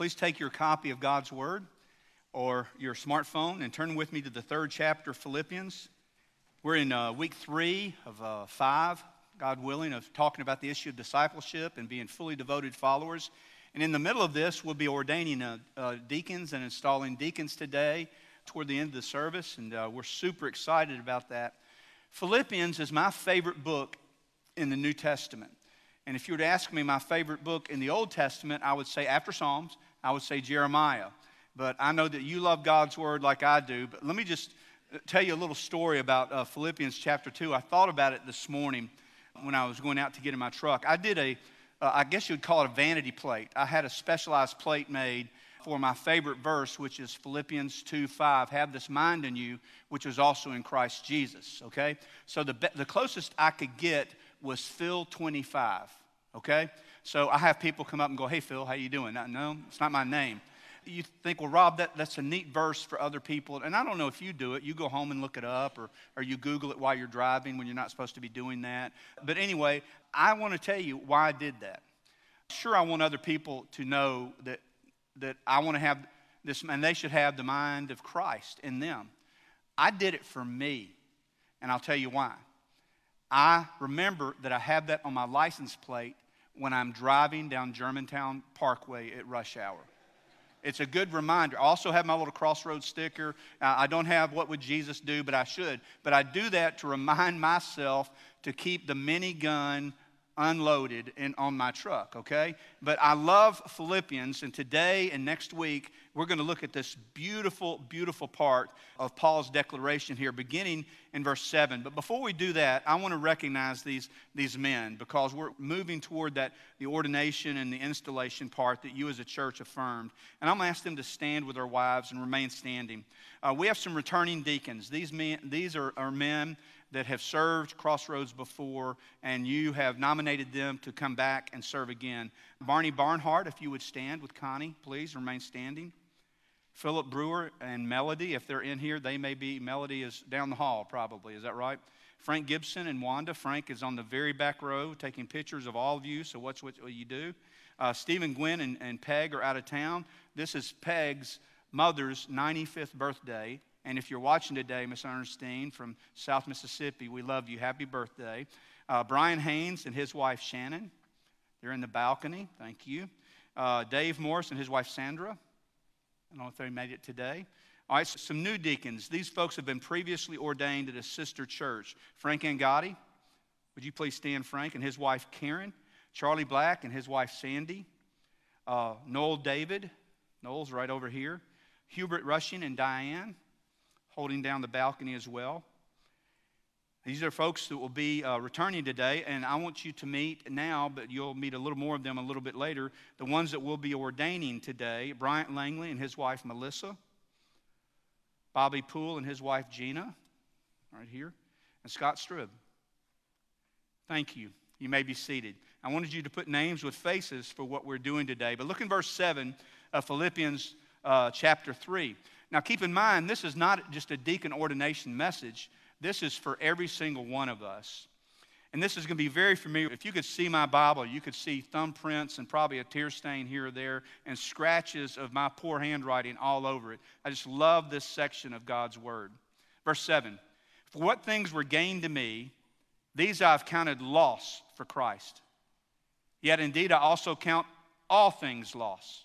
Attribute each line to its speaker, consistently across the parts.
Speaker 1: please take your copy of God's Word or your smartphone and turn with me to the third chapter of Philippians. We're in uh, week three of uh, five, God willing, of talking about the issue of discipleship and being fully devoted followers. And in the middle of this, we'll be ordaining uh, uh deacons and installing deacons today toward the end of the service, and uh, we're super excited about that. Philippians is my favorite book in the New Testament. And if you were to ask me my favorite book in the Old Testament, I would say after Psalms, I would say Jeremiah. But I know that you love God's word like I do. But let me just tell you a little story about uh, Philippians chapter 2. I thought about it this morning when I was going out to get in my truck. I did a, uh, I guess you would call it a vanity plate. I had a specialized plate made for my favorite verse, which is Philippians 2 5. Have this mind in you, which is also in Christ Jesus. Okay? So the, the closest I could get was Phil 25 okay? So I have people come up and go, hey, Phil, how you doing? No, it's not my name. You think, well, Rob, that, that's a neat verse for other people. And I don't know if you do it. You go home and look it up, or, or you Google it while you're driving when you're not supposed to be doing that. But anyway, I want to tell you why I did that. Sure, I want other people to know that, that I want to have this, and they should have the mind of Christ in them. I did it for me, and I'll tell you why. I remember that I have that on my license plate when I'm driving down Germantown Parkway at rush hour. It's a good reminder. I also have my little crossroads sticker. I don't have what would Jesus do, but I should. But I do that to remind myself to keep the minigun unloaded in, on my truck, okay? But I love Philippians, and today and next week, we're going to look at this beautiful, beautiful part of Paul's declaration here, beginning in verse 7. But before we do that, I want to recognize these, these men because we're moving toward that, the ordination and the installation part that you as a church affirmed. And I'm going to ask them to stand with their wives and remain standing. Uh, we have some returning deacons. These, men, these are, are men that have served Crossroads before, and you have nominated them to come back and serve again. Barney Barnhart, if you would stand with Connie, please remain standing. Philip Brewer and Melody, if they're in here, they may be. Melody is down the hall, probably. Is that right? Frank Gibson and Wanda. Frank is on the very back row taking pictures of all of you, so what's what you do? Uh, Stephen Gwynn and, and Peg are out of town. This is Peg's mother's 95th birthday. And if you're watching today, Miss Ernestine from South Mississippi, we love you. Happy birthday. Uh, Brian Haynes and his wife Shannon, they're in the balcony. Thank you. Uh, Dave Morris and his wife Sandra. I don't know if they made it today. All right, so some new deacons. These folks have been previously ordained at a sister church. Frank Angotti, would you please stand, Frank, and his wife Karen. Charlie Black and his wife Sandy. Uh, Noel David, Noel's right over here. Hubert Rushing and Diane holding down the balcony as well. These are folks that will be uh, returning today, and I want you to meet now, but you'll meet a little more of them a little bit later. The ones that will be ordaining today Bryant Langley and his wife Melissa, Bobby Poole and his wife Gina, right here, and Scott Strib. Thank you. You may be seated. I wanted you to put names with faces for what we're doing today. But look in verse 7 of Philippians uh, chapter 3. Now, keep in mind, this is not just a deacon ordination message, this is for every single one of us. And this is going to be very familiar. If you could see my Bible, you could see thumbprints and probably a tear stain here or there and scratches of my poor handwriting all over it. I just love this section of God's Word. Verse 7 For what things were gained to me, these I've counted loss for Christ. Yet indeed I also count all things loss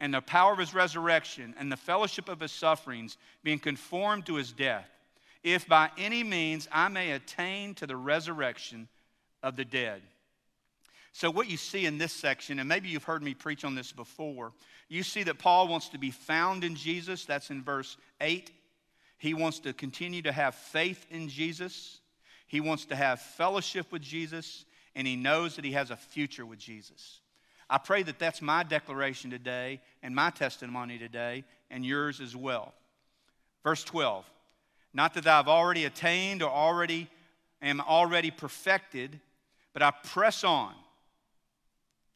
Speaker 1: and the power of his resurrection and the fellowship of his sufferings, being conformed to his death, if by any means I may attain to the resurrection of the dead. So, what you see in this section, and maybe you've heard me preach on this before, you see that Paul wants to be found in Jesus. That's in verse 8. He wants to continue to have faith in Jesus. He wants to have fellowship with Jesus, and he knows that he has a future with Jesus. I pray that that's my declaration today and my testimony today and yours as well. Verse 12 Not that I've already attained or already am already perfected, but I press on.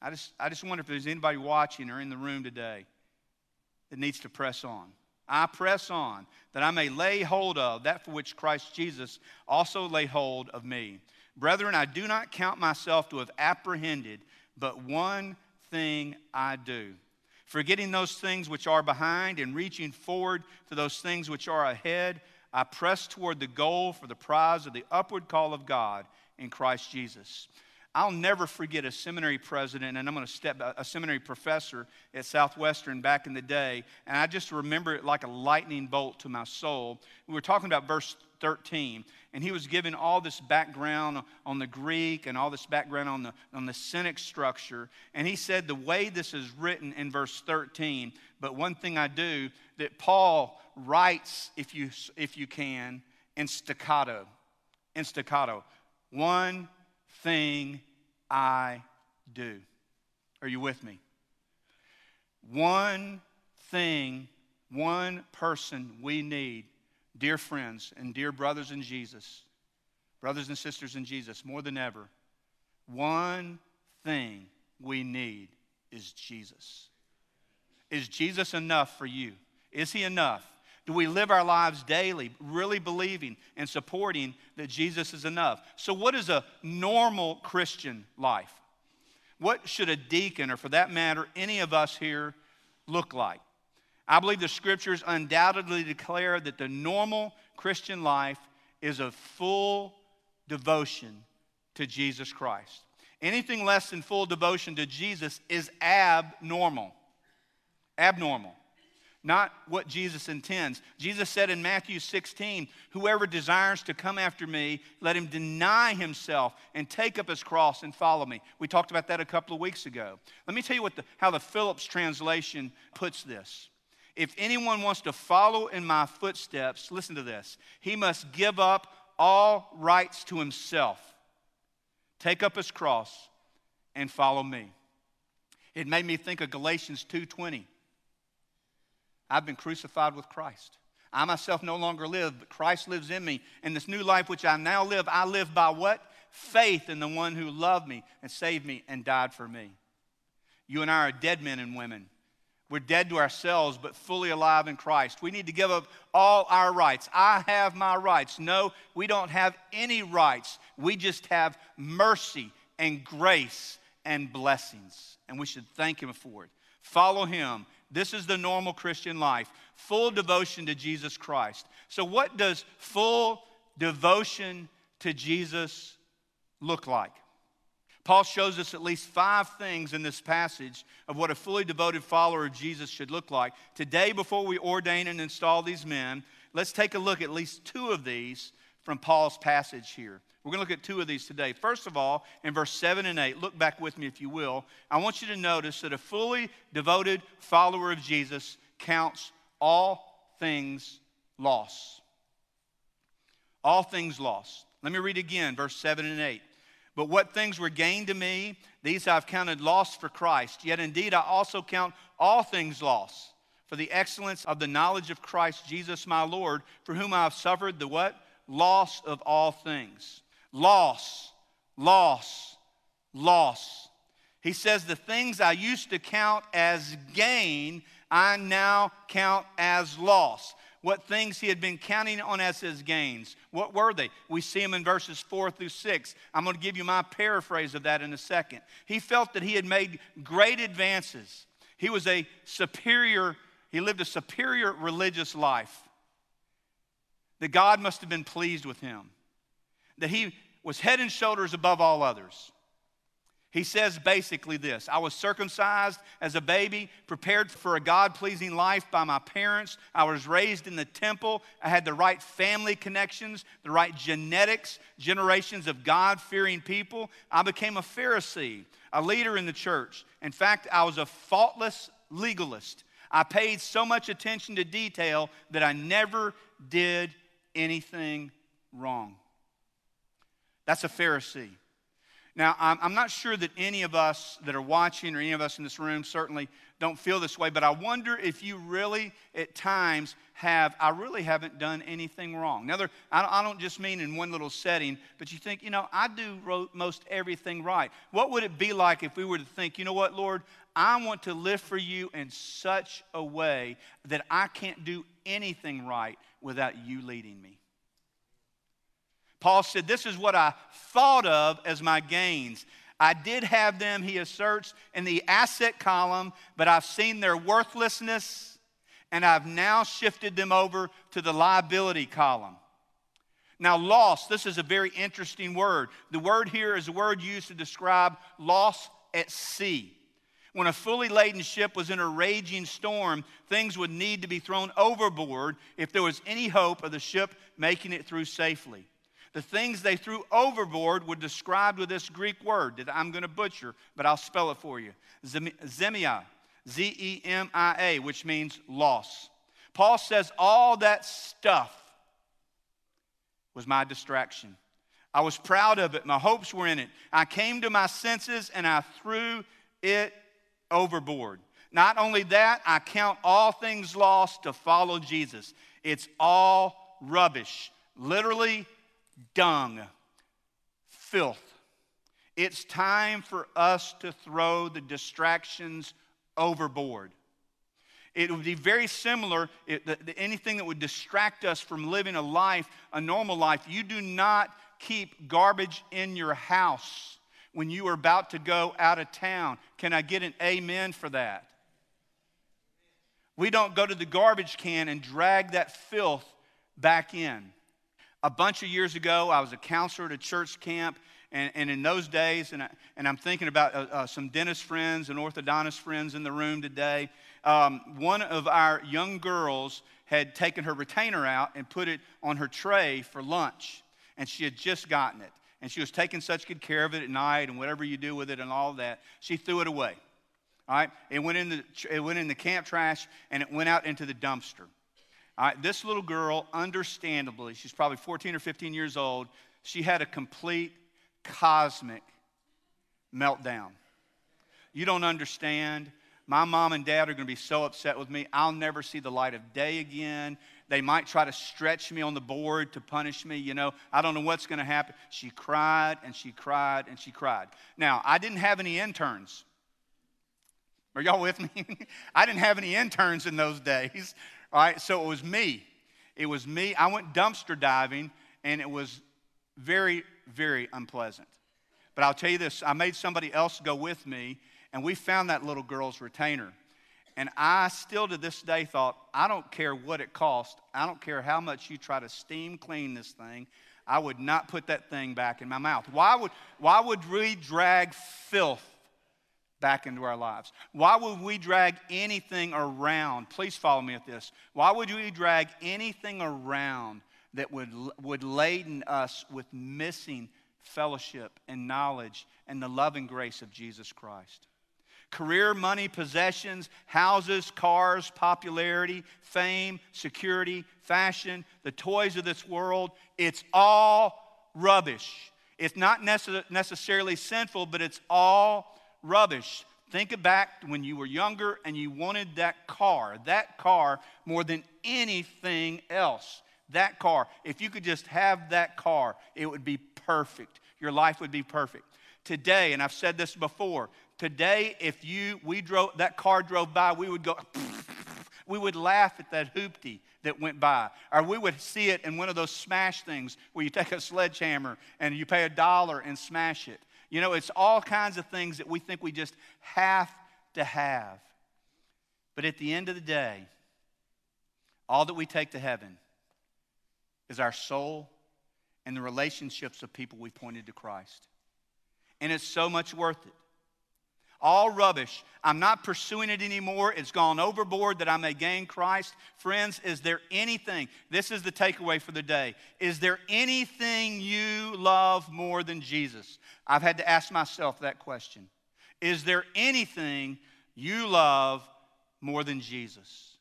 Speaker 1: I just, I just wonder if there's anybody watching or in the room today that needs to press on. I press on that I may lay hold of that for which Christ Jesus also laid hold of me. Brethren, I do not count myself to have apprehended, but one thing I do. Forgetting those things which are behind and reaching forward to those things which are ahead, I press toward the goal for the prize of the upward call of God in Christ Jesus. I'll never forget a seminary president, and I'm going to step a seminary professor at Southwestern back in the day, and I just remember it like a lightning bolt to my soul. We were talking about verse 13, and he was giving all this background on the Greek and all this background on the, on the Cynic structure. And he said, The way this is written in verse 13, but one thing I do, that Paul writes, if you, if you can, in staccato. In staccato. One thing I do. Are you with me? One thing, one person we need, dear friends and dear brothers in Jesus, brothers and sisters in Jesus, more than ever, one thing we need is Jesus. Is Jesus enough for you? Is he enough? Do we live our lives daily really believing and supporting that Jesus is enough? So, what is a normal Christian life? What should a deacon, or for that matter, any of us here, look like? I believe the scriptures undoubtedly declare that the normal Christian life is a full devotion to Jesus Christ. Anything less than full devotion to Jesus is abnormal. Abnormal not what Jesus intends. Jesus said in Matthew 16, Whoever desires to come after me, let him deny himself and take up his cross and follow me. We talked about that a couple of weeks ago. Let me tell you what the, how the Phillips translation puts this. If anyone wants to follow in my footsteps, listen to this, he must give up all rights to himself, take up his cross, and follow me. It made me think of Galatians 2:20. I've been crucified with Christ. I myself no longer live, but Christ lives in me. And this new life which I now live, I live by what? Faith in the one who loved me and saved me and died for me. You and I are dead men and women. We're dead to ourselves, but fully alive in Christ. We need to give up all our rights. I have my rights. No, we don't have any rights. We just have mercy and grace and blessings. And we should thank Him for it. Follow Him this is the normal Christian life full devotion to Jesus Christ. So, what does full devotion to Jesus look like? Paul shows us at least five things in this passage of what a fully devoted follower of Jesus should look like. Today, before we ordain and install these men, let's take a look at at least two of these from Paul's passage here. We're going to look at two of these today. First of all, in verse 7 and 8, look back with me if you will. I want you to notice that a fully devoted follower of Jesus counts all things lost. All things lost. Let me read again, verse 7 and 8. But what things were gained to me, these I've counted lost for Christ. Yet indeed I also count all things lost for the excellence of the knowledge of Christ Jesus my Lord, for whom I have suffered the what? Loss of all things loss, loss, loss. He says, The things I used to count as gain, I now count as loss. What things he had been counting on as his gains. What were they? We see them in verses four through six. I'm going to give you my paraphrase of that in a second. He felt that he had made great advances. He was a superior, he lived a superior religious life. That God must have been pleased with him that he was head and shoulders above all others. He says basically this I was circumcised as a baby, prepared for a God pleasing life by my parents. I was raised in the temple. I had the right family connections, the right genetics, generations of God fearing people. I became a Pharisee, a leader in the church. In fact, I was a faultless legalist. I paid so much attention to detail that I never did anything wrong. That's a Pharisee. Now, I'm not sure that any of us that are watching or any of us in this room certainly don't feel this way, but I wonder if you really, at times, have, I really haven't done anything wrong. Now, there, I don't just mean in one little setting, but you think, you know, I do most everything right. What would it be like if we were to think, you know what, Lord, I want to live for you in such a way that I can't do anything right without you leading me? Paul said, This is what I thought of as my gains. I did have them, he asserts, in the asset column, but I've seen their worthlessness and I've now shifted them over to the liability column. Now, loss, this is a very interesting word. The word here is a word used to describe loss at sea. When a fully laden ship was in a raging storm, things would need to be thrown overboard if there was any hope of the ship making it through safely. The things they threw overboard were described with this Greek word that I'm going to butcher, but I'll spell it for you. Zemia, Z E M I A, which means loss. Paul says all that stuff was my distraction. I was proud of it. My hopes were in it. I came to my senses and I threw it overboard. Not only that, I count all things lost to follow Jesus. It's all rubbish. Literally, dung, filth. It's time for us to throw the distractions overboard. It would be very similar, it, the, the, anything that would distract us from living a life, a normal life. You do not keep garbage in your house when you are about to go out of town. Can I get an amen for that? We don't go to the garbage can and drag that filth back in. A bunch of years ago, I was a counselor at a church camp, and, and in those days, and, I, and I'm thinking about uh, uh, some dentist friends and orthodontist friends in the room today. Um, one of our young girls had taken her retainer out and put it on her tray for lunch, and she had just gotten it. And she was taking such good care of it at night and whatever you do with it and all that. She threw it away. All right? It went in the, it went in the camp trash and it went out into the dumpster. This little girl, understandably, she's probably 14 or 15 years old, she had a complete cosmic meltdown. You don't understand. My mom and dad are going to be so upset with me. I'll never see the light of day again. They might try to stretch me on the board to punish me. You know, I don't know what's going to happen. She cried and she cried and she cried. Now, I didn't have any interns. Are y'all with me? I didn't have any interns in those days. All right, so it was me. It was me. I went dumpster diving, and it was very, very unpleasant. But I'll tell you this I made somebody else go with me, and we found that little girl's retainer. And I still to this day thought, I don't care what it cost. I don't care how much you try to steam clean this thing. I would not put that thing back in my mouth. Why would, why would we drag filth back into our lives. Why would we drag anything around? Please follow me at this. Why would we drag anything around that would, would laden us with missing fellowship and knowledge and the love and grace of Jesus Christ? Career, money, possessions, houses, cars, popularity, fame, security, fashion, the toys of this world, it's all rubbish. It's not necessarily sinful, but it's all rubbish. Think back when you were younger and you wanted that car, that car more than anything else. That car, if you could just have that car, it would be perfect. Your life would be perfect. Today, and I've said this before, today if you we drove that car drove by, we would go we would laugh at that hoopty that went by. Or we would see it in one of those smash things where you take a sledgehammer and you pay a dollar and smash it. You know, it's all kinds of things that we think we just have to have. But at the end of the day, all that we take to heaven is our soul and the relationships of people we pointed to Christ. And it's so much worth it all rubbish. I'm not pursuing it anymore. It's gone overboard that I may gain Christ. Friends, is there anything, this is the takeaway for the day, is there anything you love more than Jesus? I've had to ask myself that question. Is there anything you love more than Jesus?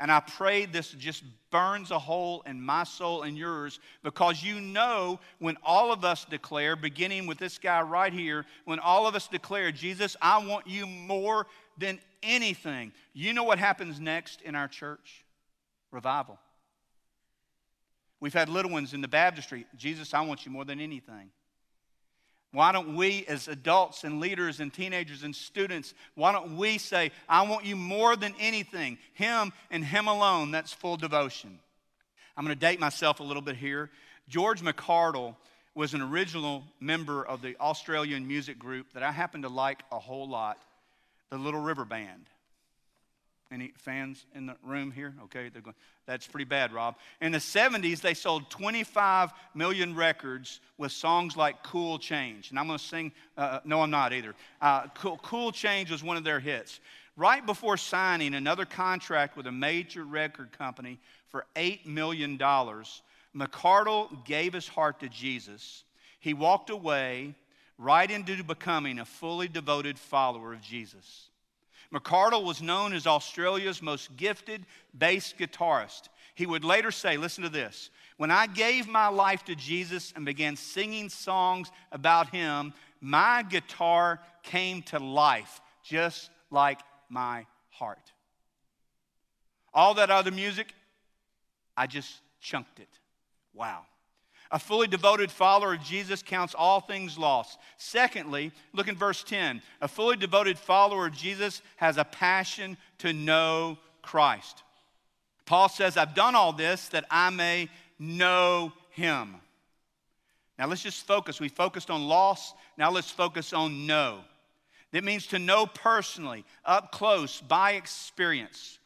Speaker 1: And I pray this just burns a hole in my soul and yours because you know when all of us declare, beginning with this guy right here, when all of us declare, Jesus, I want you more than anything, you know what happens next in our church? Revival. We've had little ones in the baptistry. Jesus, I want you more than anything. Why don't we, as adults and leaders and teenagers and students, why don't we say, I want you more than anything, Him and Him alone? That's full devotion. I'm going to date myself a little bit here. George McArdle was an original member of the Australian music group that I happen to like a whole lot, the Little River Band. Any fans in the room here? Okay, they're going, that's pretty bad, Rob. In the 70s, they sold 25 million records with songs like Cool Change. And I'm going to sing, uh, uh, no, I'm not either. Uh, cool, cool Change was one of their hits. Right before signing another contract with a major record company for $8 million, McArdle gave his heart to Jesus. He walked away right into becoming a fully devoted follower of Jesus. McArdle was known as Australia's most gifted bass guitarist. He would later say, listen to this, when I gave my life to Jesus and began singing songs about him, my guitar came to life just like my heart. All that other music, I just chunked it. Wow. A fully devoted follower of Jesus counts all things lost. Secondly, look in verse 10. A fully devoted follower of Jesus has a passion to know Christ. Paul says, I've done all this that I may know him. Now let's just focus. We focused on loss. Now let's focus on know. That means to know personally, up close, by experience.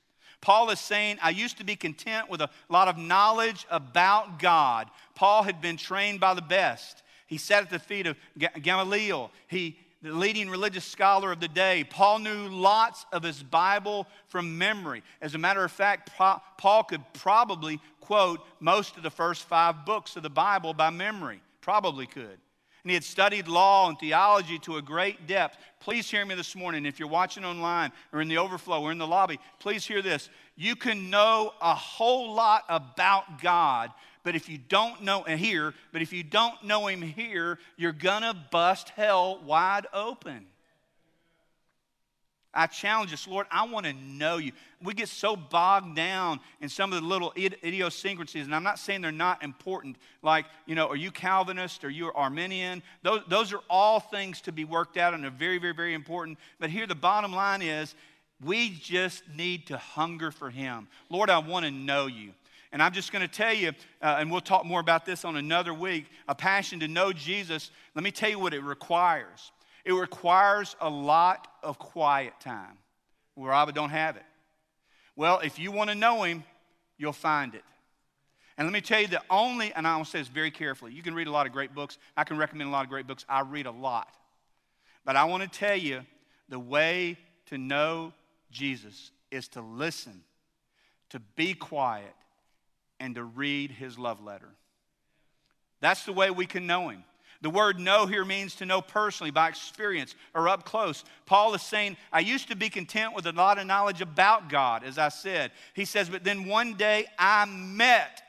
Speaker 1: Paul is saying, I used to be content with a lot of knowledge about God. Paul had been trained by the best. He sat at the feet of Gamaliel. He, the leading religious scholar of the day. Paul knew lots of his Bible from memory. As a matter of fact, Paul could probably quote most of the first five books of the Bible by memory. Probably could and he had studied law and theology to a great depth. Please hear me this morning. If you're watching online or in the overflow or in the lobby, please hear this. You can know a whole lot about God, but if you don't know here, but if you don't know him here, you're gonna bust hell wide open. I challenge us, Lord, I want to know you. We get so bogged down in some of the little idiosyncrasies, and I'm not saying they're not important, like, you know, are you Calvinist? Are you Arminian? Those, those are all things to be worked out and are very, very, very important. But here the bottom line is we just need to hunger for Him. Lord, I want to know you. And I'm just going to tell you, uh, and we'll talk more about this on another week a passion to know Jesus. Let me tell you what it requires. It requires a lot of quiet time where I don't have it. Well, if you want to know Him, you'll find it. And let me tell you the only, and I to say this very carefully, you can read a lot of great books. I can recommend a lot of great books. I read a lot. But I want to tell you the way to know Jesus is to listen, to be quiet, and to read His love letter. That's the way we can know Him. The word know here means to know personally, by experience, or up close. Paul is saying, I used to be content with a lot of knowledge about God, as I said. He says, but then one day I met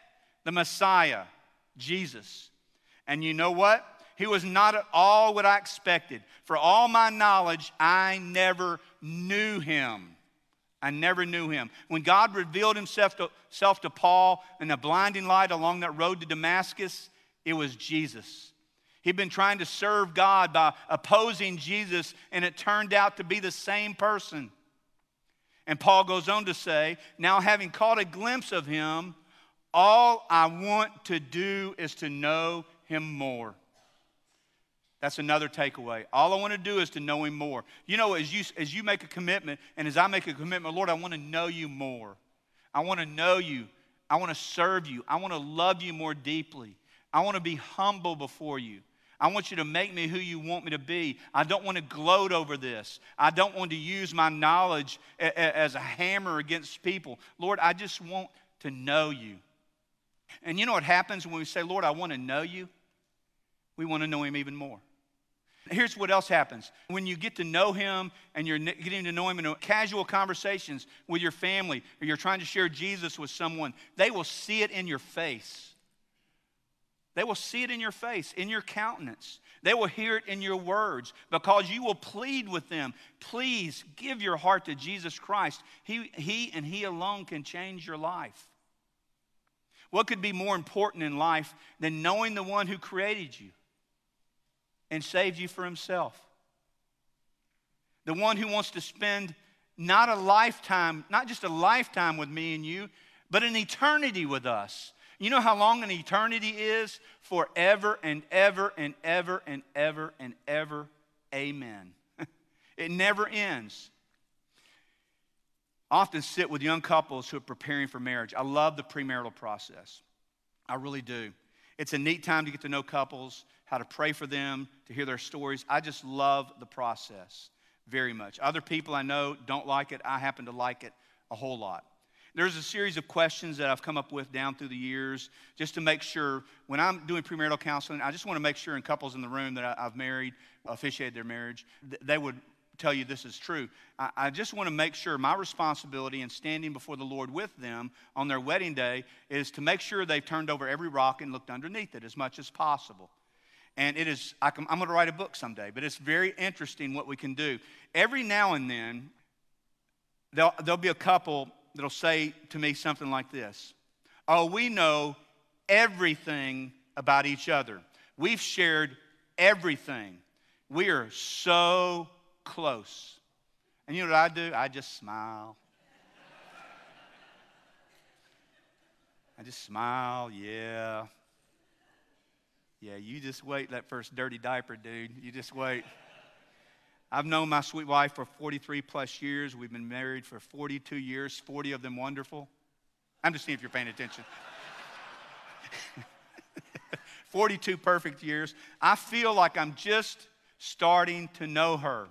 Speaker 1: the Messiah, Jesus. And you know what? He was not at all what I expected. For all my knowledge, I never knew him. I never knew him. When God revealed himself to, himself to Paul in a blinding light along that road to Damascus, it was Jesus. He'd been trying to serve God by opposing Jesus, and it turned out to be the same person. And Paul goes on to say, Now having caught a glimpse of him, all I want to do is to know him more. That's another takeaway. All I want to do is to know him more. You know, as you, as you make a commitment, and as I make a commitment, Lord, I want to know you more. I want to know you. I want to serve you. I want to love you more deeply. I want to be humble before you. I want you to make me who you want me to be. I don't want to gloat over this. I don't want to use my knowledge as a hammer against people. Lord, I just want to know you. And you know what happens when we say, Lord, I want to know you? We want to know him even more. Here's what else happens. When you get to know him and you're getting to know him in casual conversations with your family or you're trying to share Jesus with someone, they will see it in your face. They will see it in your face, in your countenance. They will hear it in your words because you will plead with them. Please give your heart to Jesus Christ. He, he and He alone can change your life. What could be more important in life than knowing the one who created you and saved you for Himself? The one who wants to spend not a lifetime, not just a lifetime with me and you, but an eternity with us. You know how long an eternity is? Forever and ever and ever and ever and ever. Amen. it never ends. I often sit with young couples who are preparing for marriage. I love the premarital process. I really do. It's a neat time to get to know couples, how to pray for them, to hear their stories. I just love the process very much. Other people I know don't like it. I happen to like it a whole lot. There's a series of questions that I've come up with down through the years just to make sure when I'm doing premarital counseling, I just want to make sure in couples in the room that I've married, officiated their marriage, they would tell you this is true. I just want to make sure my responsibility in standing before the Lord with them on their wedding day is to make sure they've turned over every rock and looked underneath it as much as possible. And it is, I am going to write a book someday, but it's very interesting what we can do. Every now and then, there'll, there'll be a couple that'll say to me something like this Oh, we know everything about each other. We've shared everything. We are so close. And you know what I do? I just smile. I just smile, yeah. Yeah, you just wait that first dirty diaper, dude. You just wait. I've known my sweet wife for 43 plus years. We've been married for 42 years, 40 of them wonderful. I'm just seeing if you're paying attention. 42 perfect years. I feel like I'm just starting to know her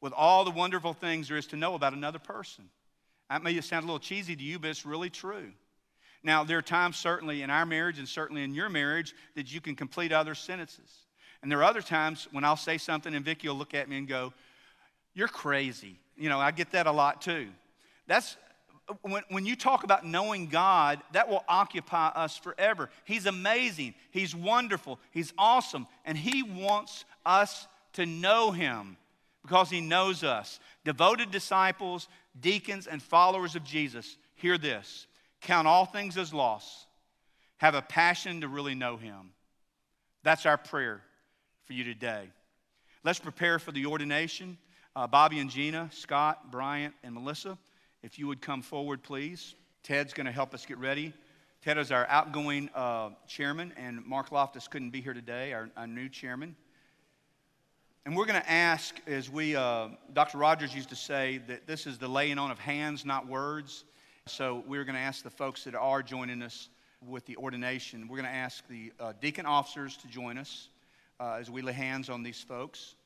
Speaker 1: with all the wonderful things there is to know about another person. That may sound a little cheesy to you, but it's really true. Now, there are times, certainly in our marriage and certainly in your marriage, that you can complete other sentences. And there are other times when I'll say something and Vicki will look at me and go, You're crazy. You know, I get that a lot too. That's when, when you talk about knowing God, that will occupy us forever. He's amazing, He's wonderful, He's awesome, and He wants us to know Him because He knows us. Devoted disciples, deacons, and followers of Jesus, hear this count all things as loss, have a passion to really know Him. That's our prayer for you today. Let's prepare for the ordination. Uh, Bobby and Gina, Scott, Bryant, and Melissa, if you would come forward, please. Ted's going to help us get ready. Ted is our outgoing uh, chairman, and Mark Loftus couldn't be here today, our, our new chairman. And we're going to ask, as we, uh, Dr. Rogers used to say, that this is the laying on of hands, not words. So we're going to ask the folks that are joining us with the ordination, we're going to ask the uh, deacon officers to join us uh, as we lay hands on these folks.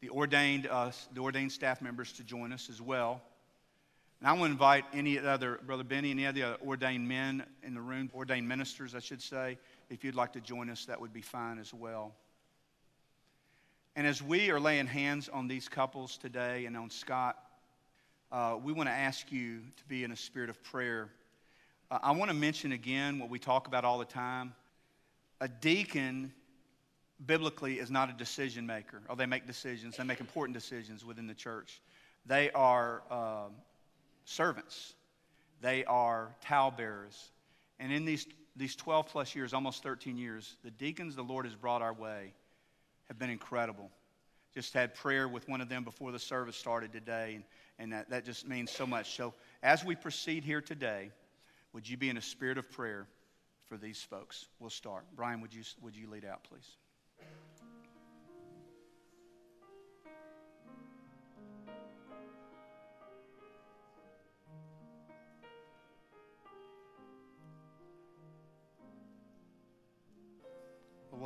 Speaker 1: The ordained, uh, the ordained staff members to join us as well. And I want to invite any other, Brother Benny, any other ordained men in the room, ordained ministers, I should say. If you'd like to join us, that would be fine as well. And as we are laying hands on these couples today and on Scott, uh, we want to ask you to be in a spirit of prayer. Uh, I want to mention again what we talk about all the time. A deacon biblically is not a decision maker. Or they make decisions, they make important decisions within the church. They are uh, servants, they are towel bearers. And in these, these 12 plus years, almost 13 years, the deacons the Lord has brought our way have been incredible. Just had prayer with one of them before the service started today, and, and that, that just means so much. So, as we proceed here today, would you be in a spirit of prayer for these folks? We'll start. Brian, would you, would you lead out, please?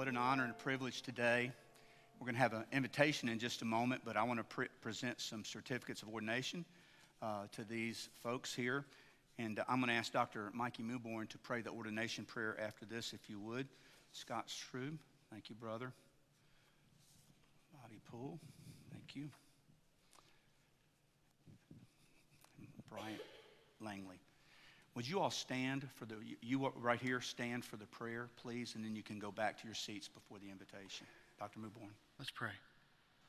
Speaker 1: What an honor and a privilege today. We're going to have an invitation in just a moment, but I want to pre- present some certificates of ordination uh, to these folks here. And I'm going to ask Dr. Mikey Milborn to pray the ordination prayer after this, if you would. Scott Strube, thank you, brother. Bobby Poole. Thank you. Bryant Langley. Would you all stand for the, you right here, stand for the prayer, please, and then you can go back to your seats before the invitation. Dr. Mewborn.
Speaker 2: Let's pray.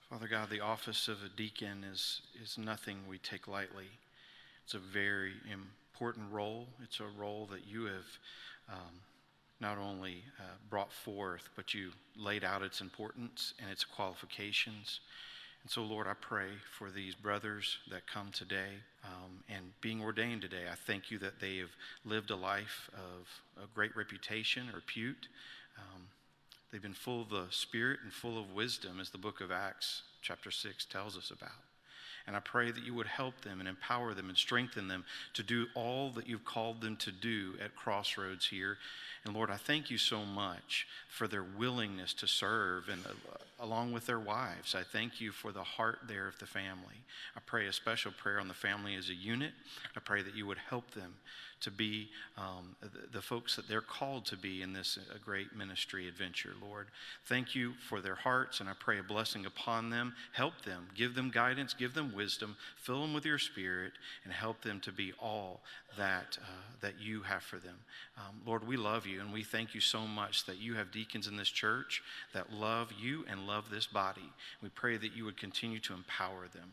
Speaker 2: Father God, the office of a deacon is, is nothing we take lightly. It's a very important role. It's a role that you have um, not only uh, brought forth, but you laid out its importance and its qualifications. And so, Lord, I pray for these brothers that come today um, and being ordained today. I thank you that they have lived a life of a great reputation, or repute. Um, they've been full of the Spirit and full of wisdom, as the book of Acts, chapter 6, tells us about. And I pray that you would help them and empower them and strengthen them to do all that you've called them to do at Crossroads here. And Lord, I thank you so much for their willingness to serve and uh, along with their wives. I thank you for the heart there of the family. I pray a special prayer on the family as a unit. I pray that you would help them to be um, the, folks that they're called to be in this uh, great ministry adventure, Lord. Thank you for their hearts, and I pray a blessing upon them. Help them, give them guidance, give them wisdom, fill them with your spirit, and help them to be all that, uh, that you have for them. Um, Lord, we love you, and we thank you so much that you have deacons in this church that love you and love this body. We pray that you would continue to empower them,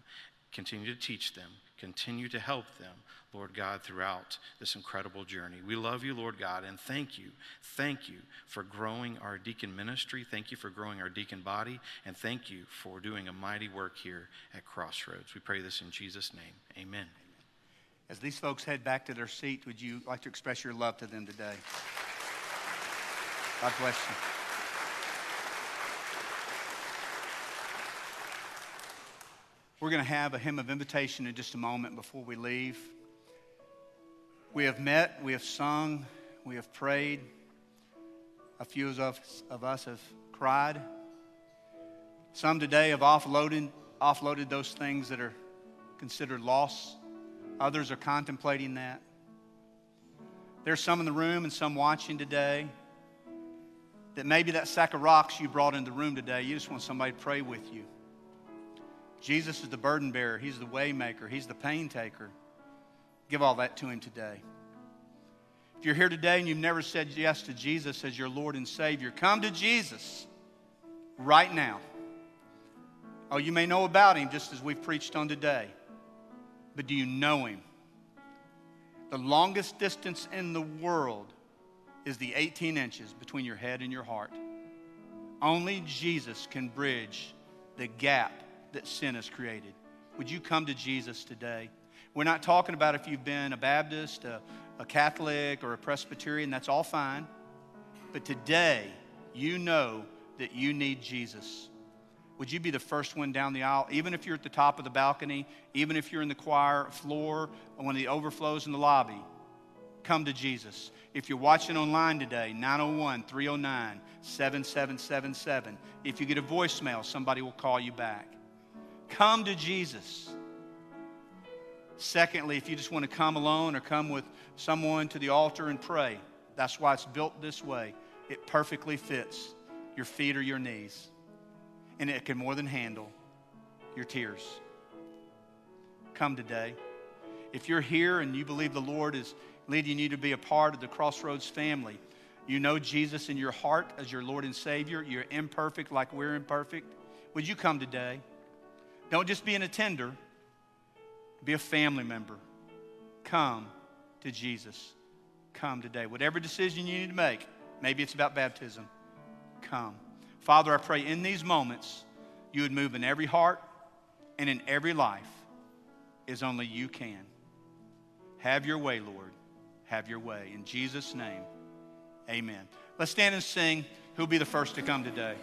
Speaker 2: continue to teach them, continue to help them, Lord God, throughout this incredible journey. We love you, Lord God, and thank you. Thank you for growing our deacon ministry. Thank you for growing our deacon body, and thank you for doing a mighty work here at Crossroads. We pray this in Jesus' name. Amen.
Speaker 1: As these folks head back to their seat, would you like to express your love to them today? God bless you. We're going to have a hymn of invitation in just a moment before we leave. We have met, we have sung, we have prayed. A few of us, of us have cried. Some today have offloaded, offloaded those things that are considered loss. Others are contemplating that. There's some in the room and some watching today that maybe that sack of rocks you brought in the room today, you just want somebody to pray with you. Jesus is the burden bearer, He's the waymaker, He's the pain taker. Give all that to Him today. If you're here today and you've never said yes to Jesus as your Lord and Savior, come to Jesus right now. Oh, you may know about Him just as we've preached on today, but do you know Him? The longest distance in the world is the 18 inches between your head and your heart. Only Jesus can bridge the gap that sin has created. Would you come to Jesus today? We're not talking about if you've been a Baptist, a, a Catholic, or a Presbyterian, that's all fine. But today, you know that you need Jesus. Would you be the first one down the aisle, even if you're at the top of the balcony, even if you're in the choir floor, or one of the overflows in the lobby? Come to Jesus. If you're watching online today, 901 309 7777. If you get a voicemail, somebody will call you back. Come to Jesus. Secondly, if you just want to come alone or come with someone to the altar and pray, that's why it's built this way. It perfectly fits your feet or your knees, and it can more than handle your tears. Come today. If you're here and you believe the Lord is leading you to be a part of the Crossroads family, you know Jesus in your heart as your Lord and Savior, you're imperfect like we're imperfect, would you come today? Don't just be an attender, be a family member. Come to Jesus. Come today. Whatever decision you need to make, maybe it's about baptism, come. Father, I pray in these moments you would move in every heart and in every life as only you can. Have your way, Lord. Have your way. In Jesus' name, amen. Let's stand and sing. Who'll be the first to come today?